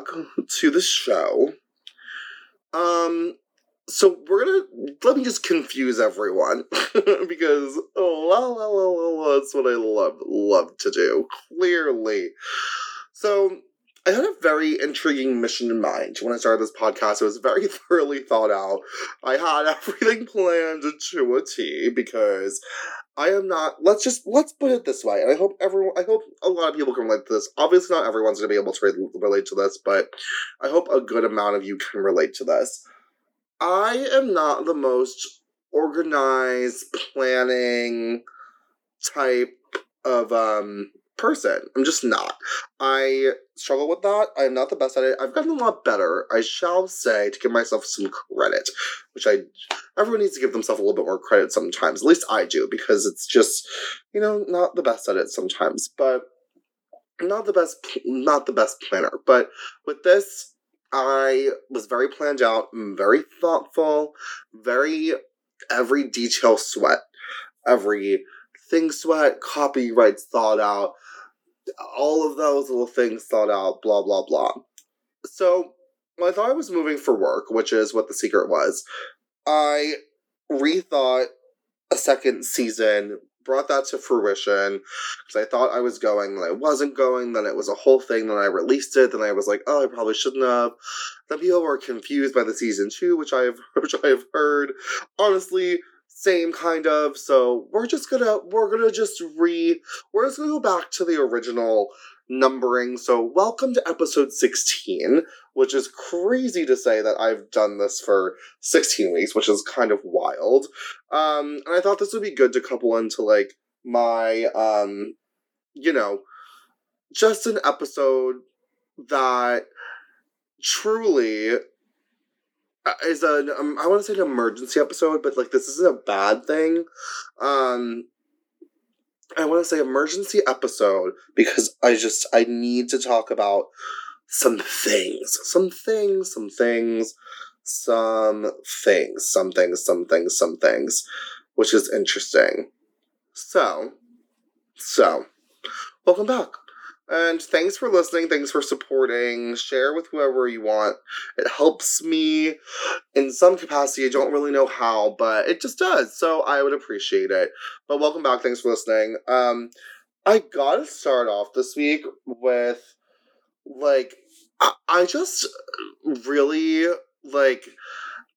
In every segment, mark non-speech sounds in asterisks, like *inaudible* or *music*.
to the show. Um, so we're gonna let me just confuse everyone *laughs* because oh, la, la, la, la, that's what I love love to do. Clearly, so I had a very intriguing mission in mind when I started this podcast. It was very *laughs* thoroughly thought out. I had *laughs* everything planned to a T because I am not. Let's just let's put it this way, and I hope everyone. I hope a lot of people can relate to this. Obviously, not everyone's going to be able to re- relate to this, but I hope a good amount of you can relate to this. I am not the most organized, planning type of um person. I'm just not. I struggle with that. I'm not the best at it. I've gotten a lot better, I shall say, to give myself some credit, which I everyone needs to give themselves a little bit more credit sometimes. At least I do, because it's just, you know, not the best at it sometimes. But not the best not the best planner. But with this, I was very planned out, very thoughtful, very every detail sweat. Every thing sweat, copyrights thought out, all of those little things thought out, blah, blah, blah. So, I thought I was moving for work, which is what the secret was, I rethought a second season, brought that to fruition, because I thought I was going, then I wasn't going, then it was a whole thing, then I released it, then I was like, oh, I probably shouldn't have. Then people were confused by the season two, which I've *laughs* which I've heard. Honestly, same kind of so we're just gonna we're gonna just re we're just gonna go back to the original numbering so welcome to episode 16 which is crazy to say that i've done this for 16 weeks which is kind of wild um and i thought this would be good to couple into like my um you know just an episode that truly uh, is an um, I want to say an emergency episode, but like this isn't a bad thing. Um, I want to say emergency episode because I just I need to talk about some things, some things, some things, some things, some things, some things, some things, which is interesting. So, so, welcome back. And thanks for listening. Thanks for supporting. Share with whoever you want. It helps me in some capacity. I don't really know how, but it just does. So I would appreciate it. But welcome back. Thanks for listening. Um, I gotta start off this week with like I, I just really like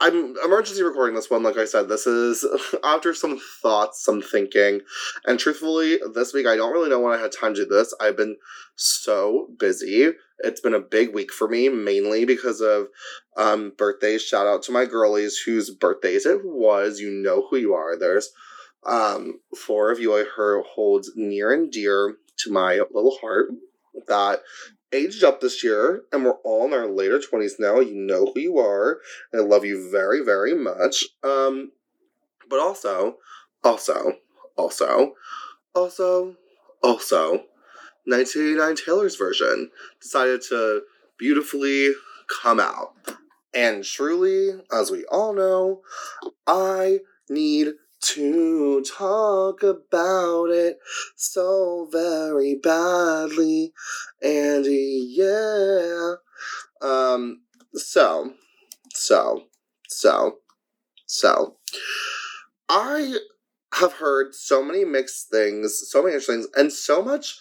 I'm emergency recording this one, like I said. This is *laughs* after some thoughts, some thinking. And truthfully, this week I don't really know when I had time to do this. I've been so busy. It's been a big week for me, mainly because of um, birthdays. Shout out to my girlies whose birthdays it was. You know who you are. There's um, four of you I heard holds near and dear to my little heart that aged up this year and we're all in our later 20s now. You know who you are. And I love you very, very much. Um, but also, also, also, also, also, 1989 Taylor's version decided to beautifully come out. And truly, as we all know, I need to talk about it so very badly. And yeah. Um, so, so, so, so. I have heard so many mixed things, so many interesting things, and so much.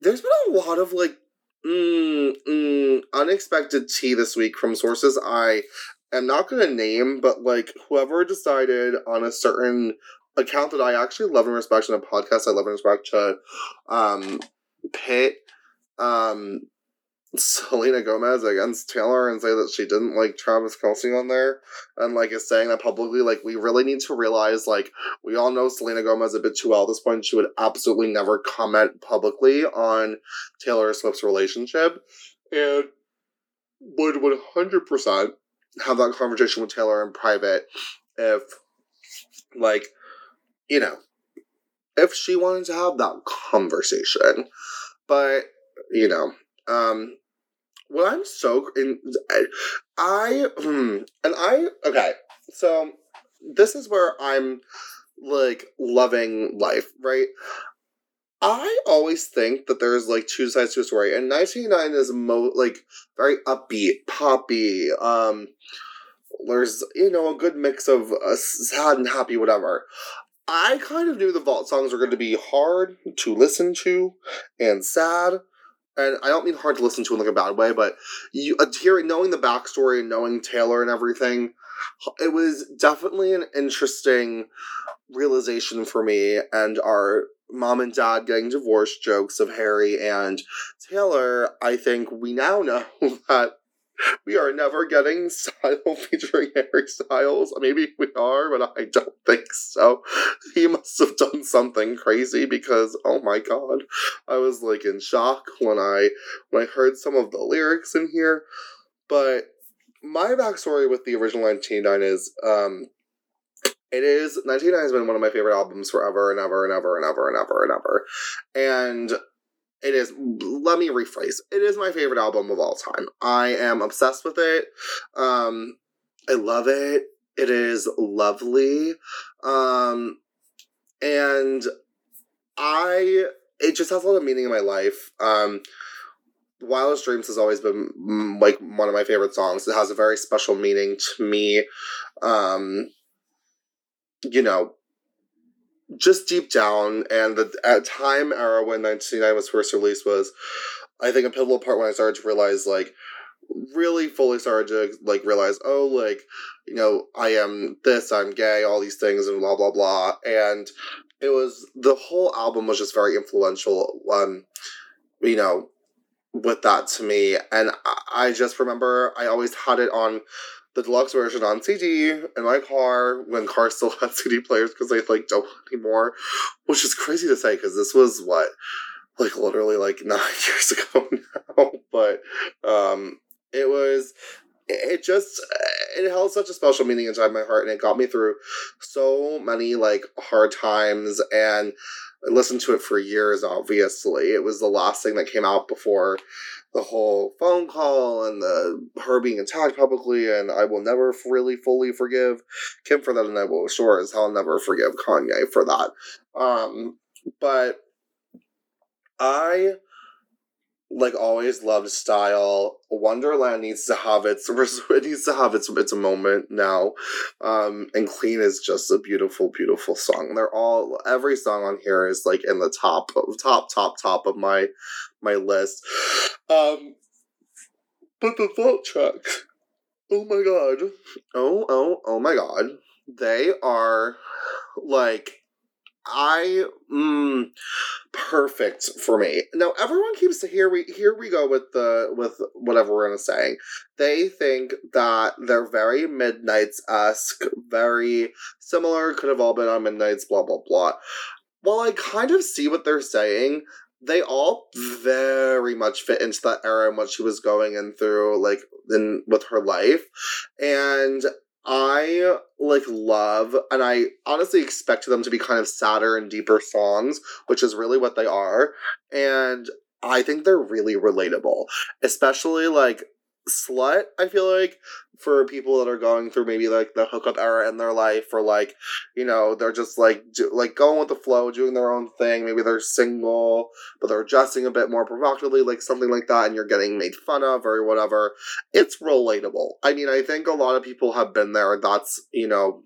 There's been a lot of like mm, mm, unexpected tea this week from sources I am not going to name, but like whoever decided on a certain account that I actually love and respect in a podcast, I love and respect to um, pit um, *laughs* Selena Gomez against Taylor and say that she didn't like Travis Kelce on there and like is saying that publicly. Like, we really need to realize, like, we all know Selena Gomez a bit too well at this point. She would absolutely never comment publicly on Taylor Swift's relationship and would 100% have that conversation with Taylor in private if, like, you know, if she wanted to have that conversation. But, you know, um, what I'm so in, I, hmm, and I, okay, so this is where I'm like loving life, right? I always think that there's like two sides to a story, and 1989 is mo like very upbeat, poppy. Um, there's you know a good mix of uh, sad and happy, whatever. I kind of knew the vault songs were going to be hard to listen to and sad. And I don't mean hard to listen to in like a bad way, but you uh, hearing knowing the backstory and knowing Taylor and everything, it was definitely an interesting realization for me and our mom and dad getting divorced jokes of Harry and Taylor, I think we now know *laughs* that *laughs* we are never getting *laughs* Style featuring Harry Styles. Maybe we are, but I don't think so. He must have done something crazy because oh my god, I was like in shock when I when I heard some of the lyrics in here. But my backstory with the original 1989 is um it is 1989 has been one of my favorite albums forever and ever and ever and ever and ever and ever. And it is let me rephrase. It is my favorite album of all time. I am obsessed with it. Um I love it. It is lovely. Um and I it just has a lot of meaning in my life. Um Wildest Dreams has always been like one of my favorite songs. It has a very special meaning to me. Um you know, just deep down, and the at time era when 1999 was first released was, I think, a pivotal part when I started to realize, like, really fully started to, like, realize, oh, like, you know, I am this, I'm gay, all these things, and blah, blah, blah. And it was, the whole album was just very influential, um, you know, with that to me. And I just remember I always had it on the deluxe version on CD in my car when cars still *laughs* had CD players because they like don't anymore, which is crazy to say because this was what like literally like *laughs* nine years ago *laughs* now. But um, it was it just it held such a special meaning inside my heart and it got me through so many like hard times and I listened to it for years obviously it was the last thing that came out before the whole phone call and the her being attacked publicly, and I will never really fully forgive Kim for that, and I will sure as hell never forgive Kanye for that. Um, but I like always loved style. Wonderland needs to have its *laughs* it needs to have its its moment now. Um and Clean is just a beautiful, beautiful song. They're all every song on here is like in the top of top, top, top of my my list. Um but the vault tracks. Oh my god. Oh oh oh my god. They are like I mm, perfect for me. Now everyone keeps here we here we go with the with whatever we're gonna say. They think that they're very midnights esque, very similar, could have all been on midnights, blah blah blah. While I kind of see what they're saying, they all very much fit into that era and what she was going in through, like in with her life. And I like love, and I honestly expect them to be kind of sadder and deeper songs, which is really what they are. And I think they're really relatable, especially like Slut. I feel like for people that are going through maybe like the hookup era in their life or like you know they're just like do, like going with the flow doing their own thing. Maybe they're single but they're dressing a bit more provocatively like something like that and you're getting made fun of or whatever. It's relatable. I mean i think a lot of people have been there. That's you know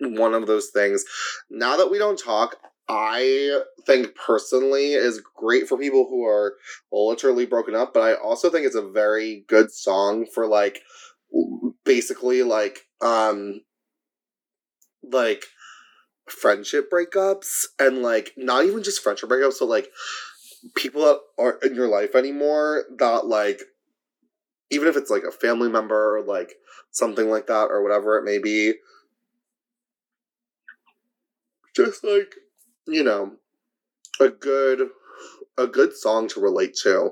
one of those things. Now that we don't talk I think personally is great for people who are literally broken up, but I also think it's a very good song for like basically like um like friendship breakups and like not even just friendship breakups so like people that aren't in your life anymore that like even if it's like a family member or like something like that or whatever it may be just like you know a good a good song to relate to.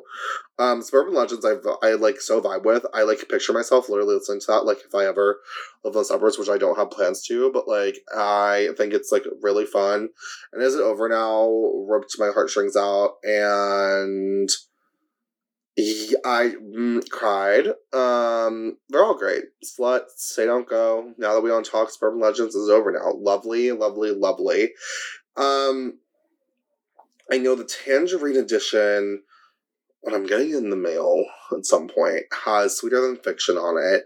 Um, Suburban Legends, I I like so vibe with. I like picture myself literally listening to that. Like if I ever live in the suburbs, which I don't have plans to, but like I think it's like really fun. And is it over now? Ripped my heartstrings out, and I mm, cried. Um, they're all great. Slut, Say Don't Go. Now that we don't talk, Suburban Legends is over now. Lovely, lovely, lovely. Um, I know the Tangerine edition, what I'm getting in the mail at some point, has Sweeter Than Fiction on it,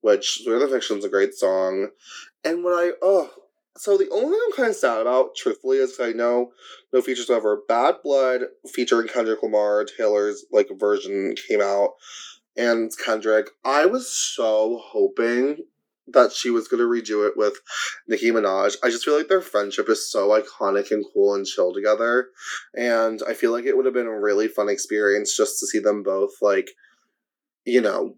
which Sweeter Than Fiction is a great song. And what I, oh, so the only thing I'm kind of sad about, truthfully, is I know no features ever. Bad Blood featuring Kendrick Lamar, Taylor's like version came out, and Kendrick. I was so hoping that she was going to redo it with Nicki Minaj. I just feel like their friendship is so iconic and cool and chill together. And I feel like it would have been a really fun experience just to see them both, like, you know,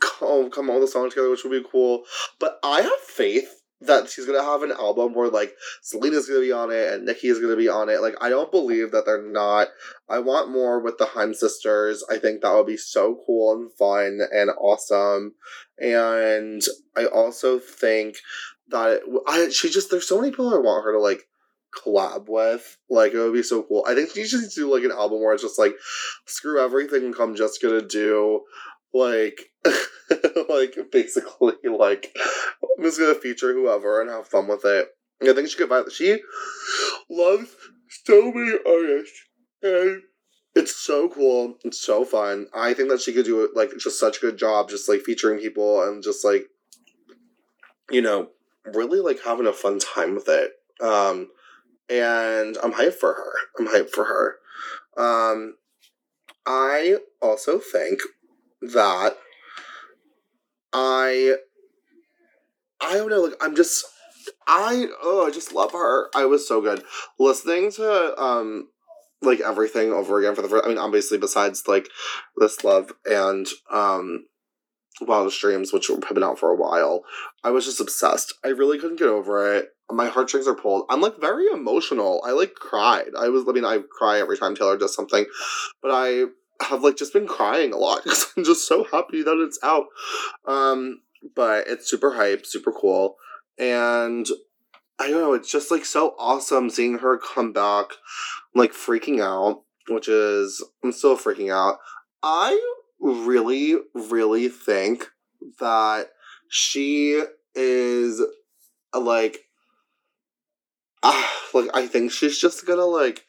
come, come all the songs together, which would be cool. But I have faith that she's gonna have an album where like Selena's gonna be on it and Nicki is gonna be on it. Like I don't believe that they're not. I want more with the Haim sisters. I think that would be so cool and fun and awesome. And I also think that it, I she just there's so many people I want her to like collab with. Like it would be so cool. I think she should do like an album where it's just like screw everything and come just gonna do like *laughs* like basically like I'm just gonna feature whoever and have fun with it. I think she could find she loves so many artists and it's so cool. It's so fun. I think that she could do it like just such a good job, just like featuring people and just like you know, really like having a fun time with it. Um and I'm hyped for her. I'm hyped for her. Um I also think that I I don't know, like I'm just I oh I just love her. I was so good. Listening to um like everything over again for the first I mean obviously besides like this love and um Wildest Dreams, which have been out for a while, I was just obsessed. I really couldn't get over it. My heartstrings are pulled. I'm like very emotional. I like cried. I was I mean I cry every time Taylor does something, but I have like just been crying a lot *laughs* because I'm just so happy that it's out. Um, but it's super hype, super cool, and I don't know. It's just like so awesome seeing her come back. Like freaking out, which is I'm still freaking out. I really, really think that she is like, uh, like I think she's just gonna like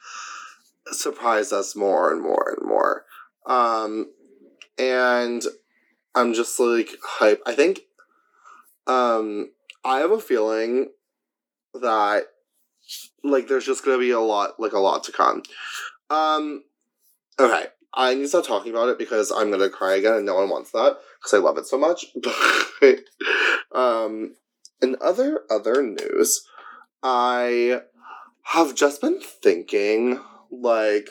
surprise us more and more and more. Um, and I'm just like hype. I think um, I have a feeling that like there's just gonna be a lot like a lot to come. Um, okay, I need to stop talking about it because I'm gonna cry again, and no one wants that because I love it so much. *laughs* But um, in other other news, I have just been thinking like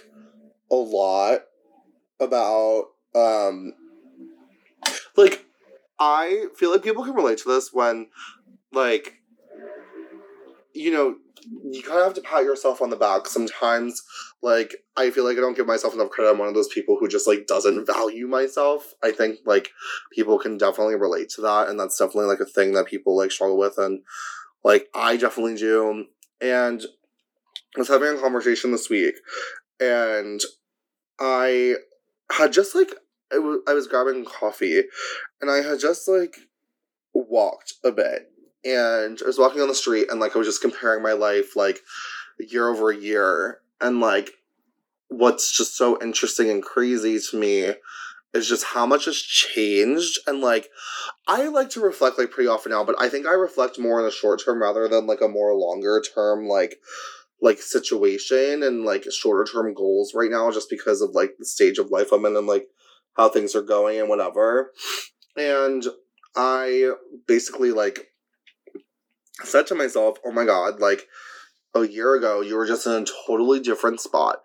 a lot about um like I feel like people can relate to this when like you know you kind of have to pat yourself on the back. Sometimes like i feel like i don't give myself enough credit. I'm one of those people who just like doesn't value myself. I think like people can definitely relate to that and that's definitely like a thing that people like struggle with and like i definitely do. And i was having a conversation this week and i had just like I was I was grabbing coffee, and I had just like walked a bit, and I was walking on the street, and like I was just comparing my life like year over year, and like what's just so interesting and crazy to me is just how much has changed and like i like to reflect like pretty often now but i think i reflect more in the short term rather than like a more longer term like like situation and like shorter term goals right now just because of like the stage of life I'm in and like how things are going and whatever. And I basically like said to myself, oh my god, like a year ago you were just in a totally different spot.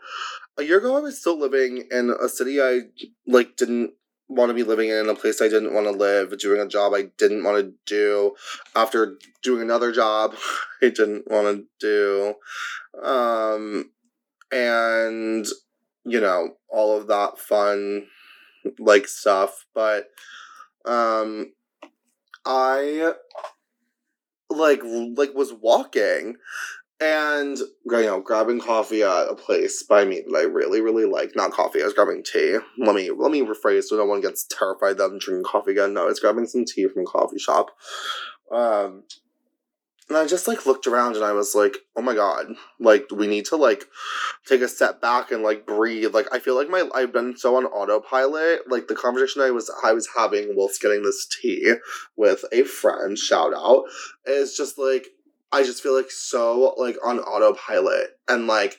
A year ago I was still living in a city I like didn't want to be living in a place I didn't want to live, doing a job I didn't want to do, after doing another job *laughs* I didn't want to do. Um, and, you know, all of that fun, like, stuff. But, um, I, like, like, was walking and you know grabbing coffee at a place by me that I really really like. Not coffee. I was grabbing tea. Let me let me rephrase so no one gets terrified that I'm drinking coffee again. No, it's grabbing some tea from a coffee shop. Um, And I just like looked around and I was like, oh my god, like we need to like take a step back and like breathe. Like I feel like my I've been so on autopilot. Like the conversation I was I was having whilst getting this tea with a friend, shout out, is just like I just feel like so like on autopilot and like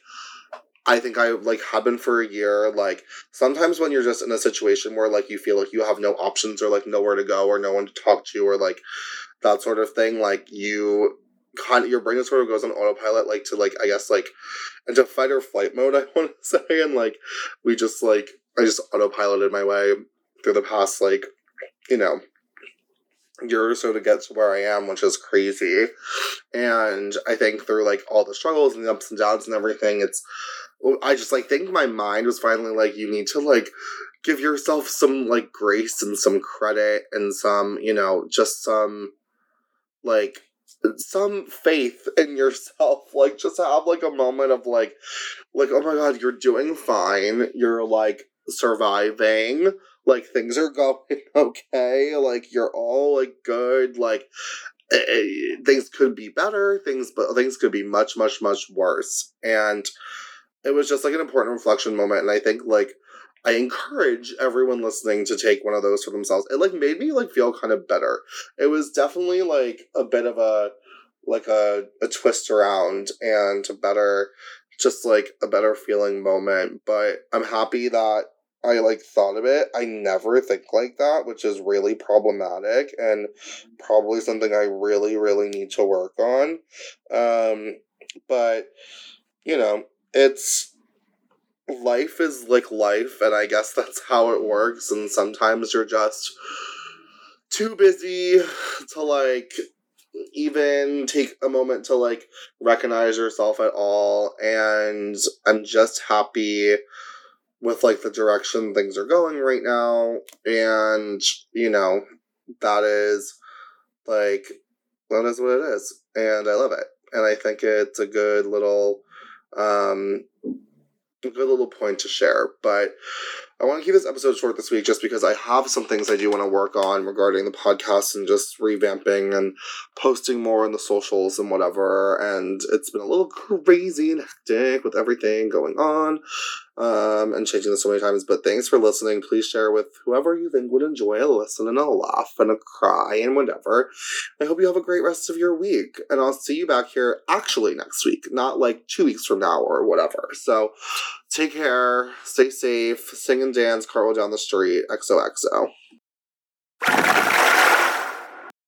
I think I like have been for a year. Like sometimes when you're just in a situation where like you feel like you have no options or like nowhere to go or no one to talk to or like that sort of thing, like you kind of your brain sort of goes on autopilot, like to like I guess like into fight or flight mode. *laughs* I want to say, and like we just like I just autopiloted my way through the past like you know year or so to get to where I am, which is crazy. And I think through like all the struggles and the ups and downs and everything, it's I just like think my mind was finally like, you need to like give yourself some like grace and some credit and some, you know, just some like some faith in yourself *laughs* like just have like a moment of like like oh my god you're doing fine. You're like surviving. Like things are *laughs* going okay. Like you're all like good. Like eh, eh, things could be better. Things but things could be much much much worse. And it was just like an important reflection moment. And i think like i encourage everyone listening to take one of those for themselves it like made me like feel kind of better it was definitely like a bit of a like a, a twist around and a better just like a better feeling moment but i'm happy that I like thought of it. I never think like that, which is really problematic and probably something I really, really need to work on. Um, but you know, it's life is like life, and I guess that's how it works. And sometimes you're just too busy to like even take a moment to like recognize yourself at all. And I'm just happy with like the direction things are going right now and you know that is like that is what it is and i love it and i think it's a good little um a good little point to share but I want to keep this episode short this week just because I have some things I do want to work on regarding the podcast and just revamping and posting more on the socials and whatever. And it's been a little crazy and hectic with everything going on um, and changing this so many times. But thanks for listening. Please share with whoever you think would enjoy a listen and a laugh and a cry and whatever. I hope you have a great rest of your week. And I'll see you back here actually next week, not like two weeks from now or whatever. So take care, stay safe, sing and dance, cartwheel down the street, XOXO.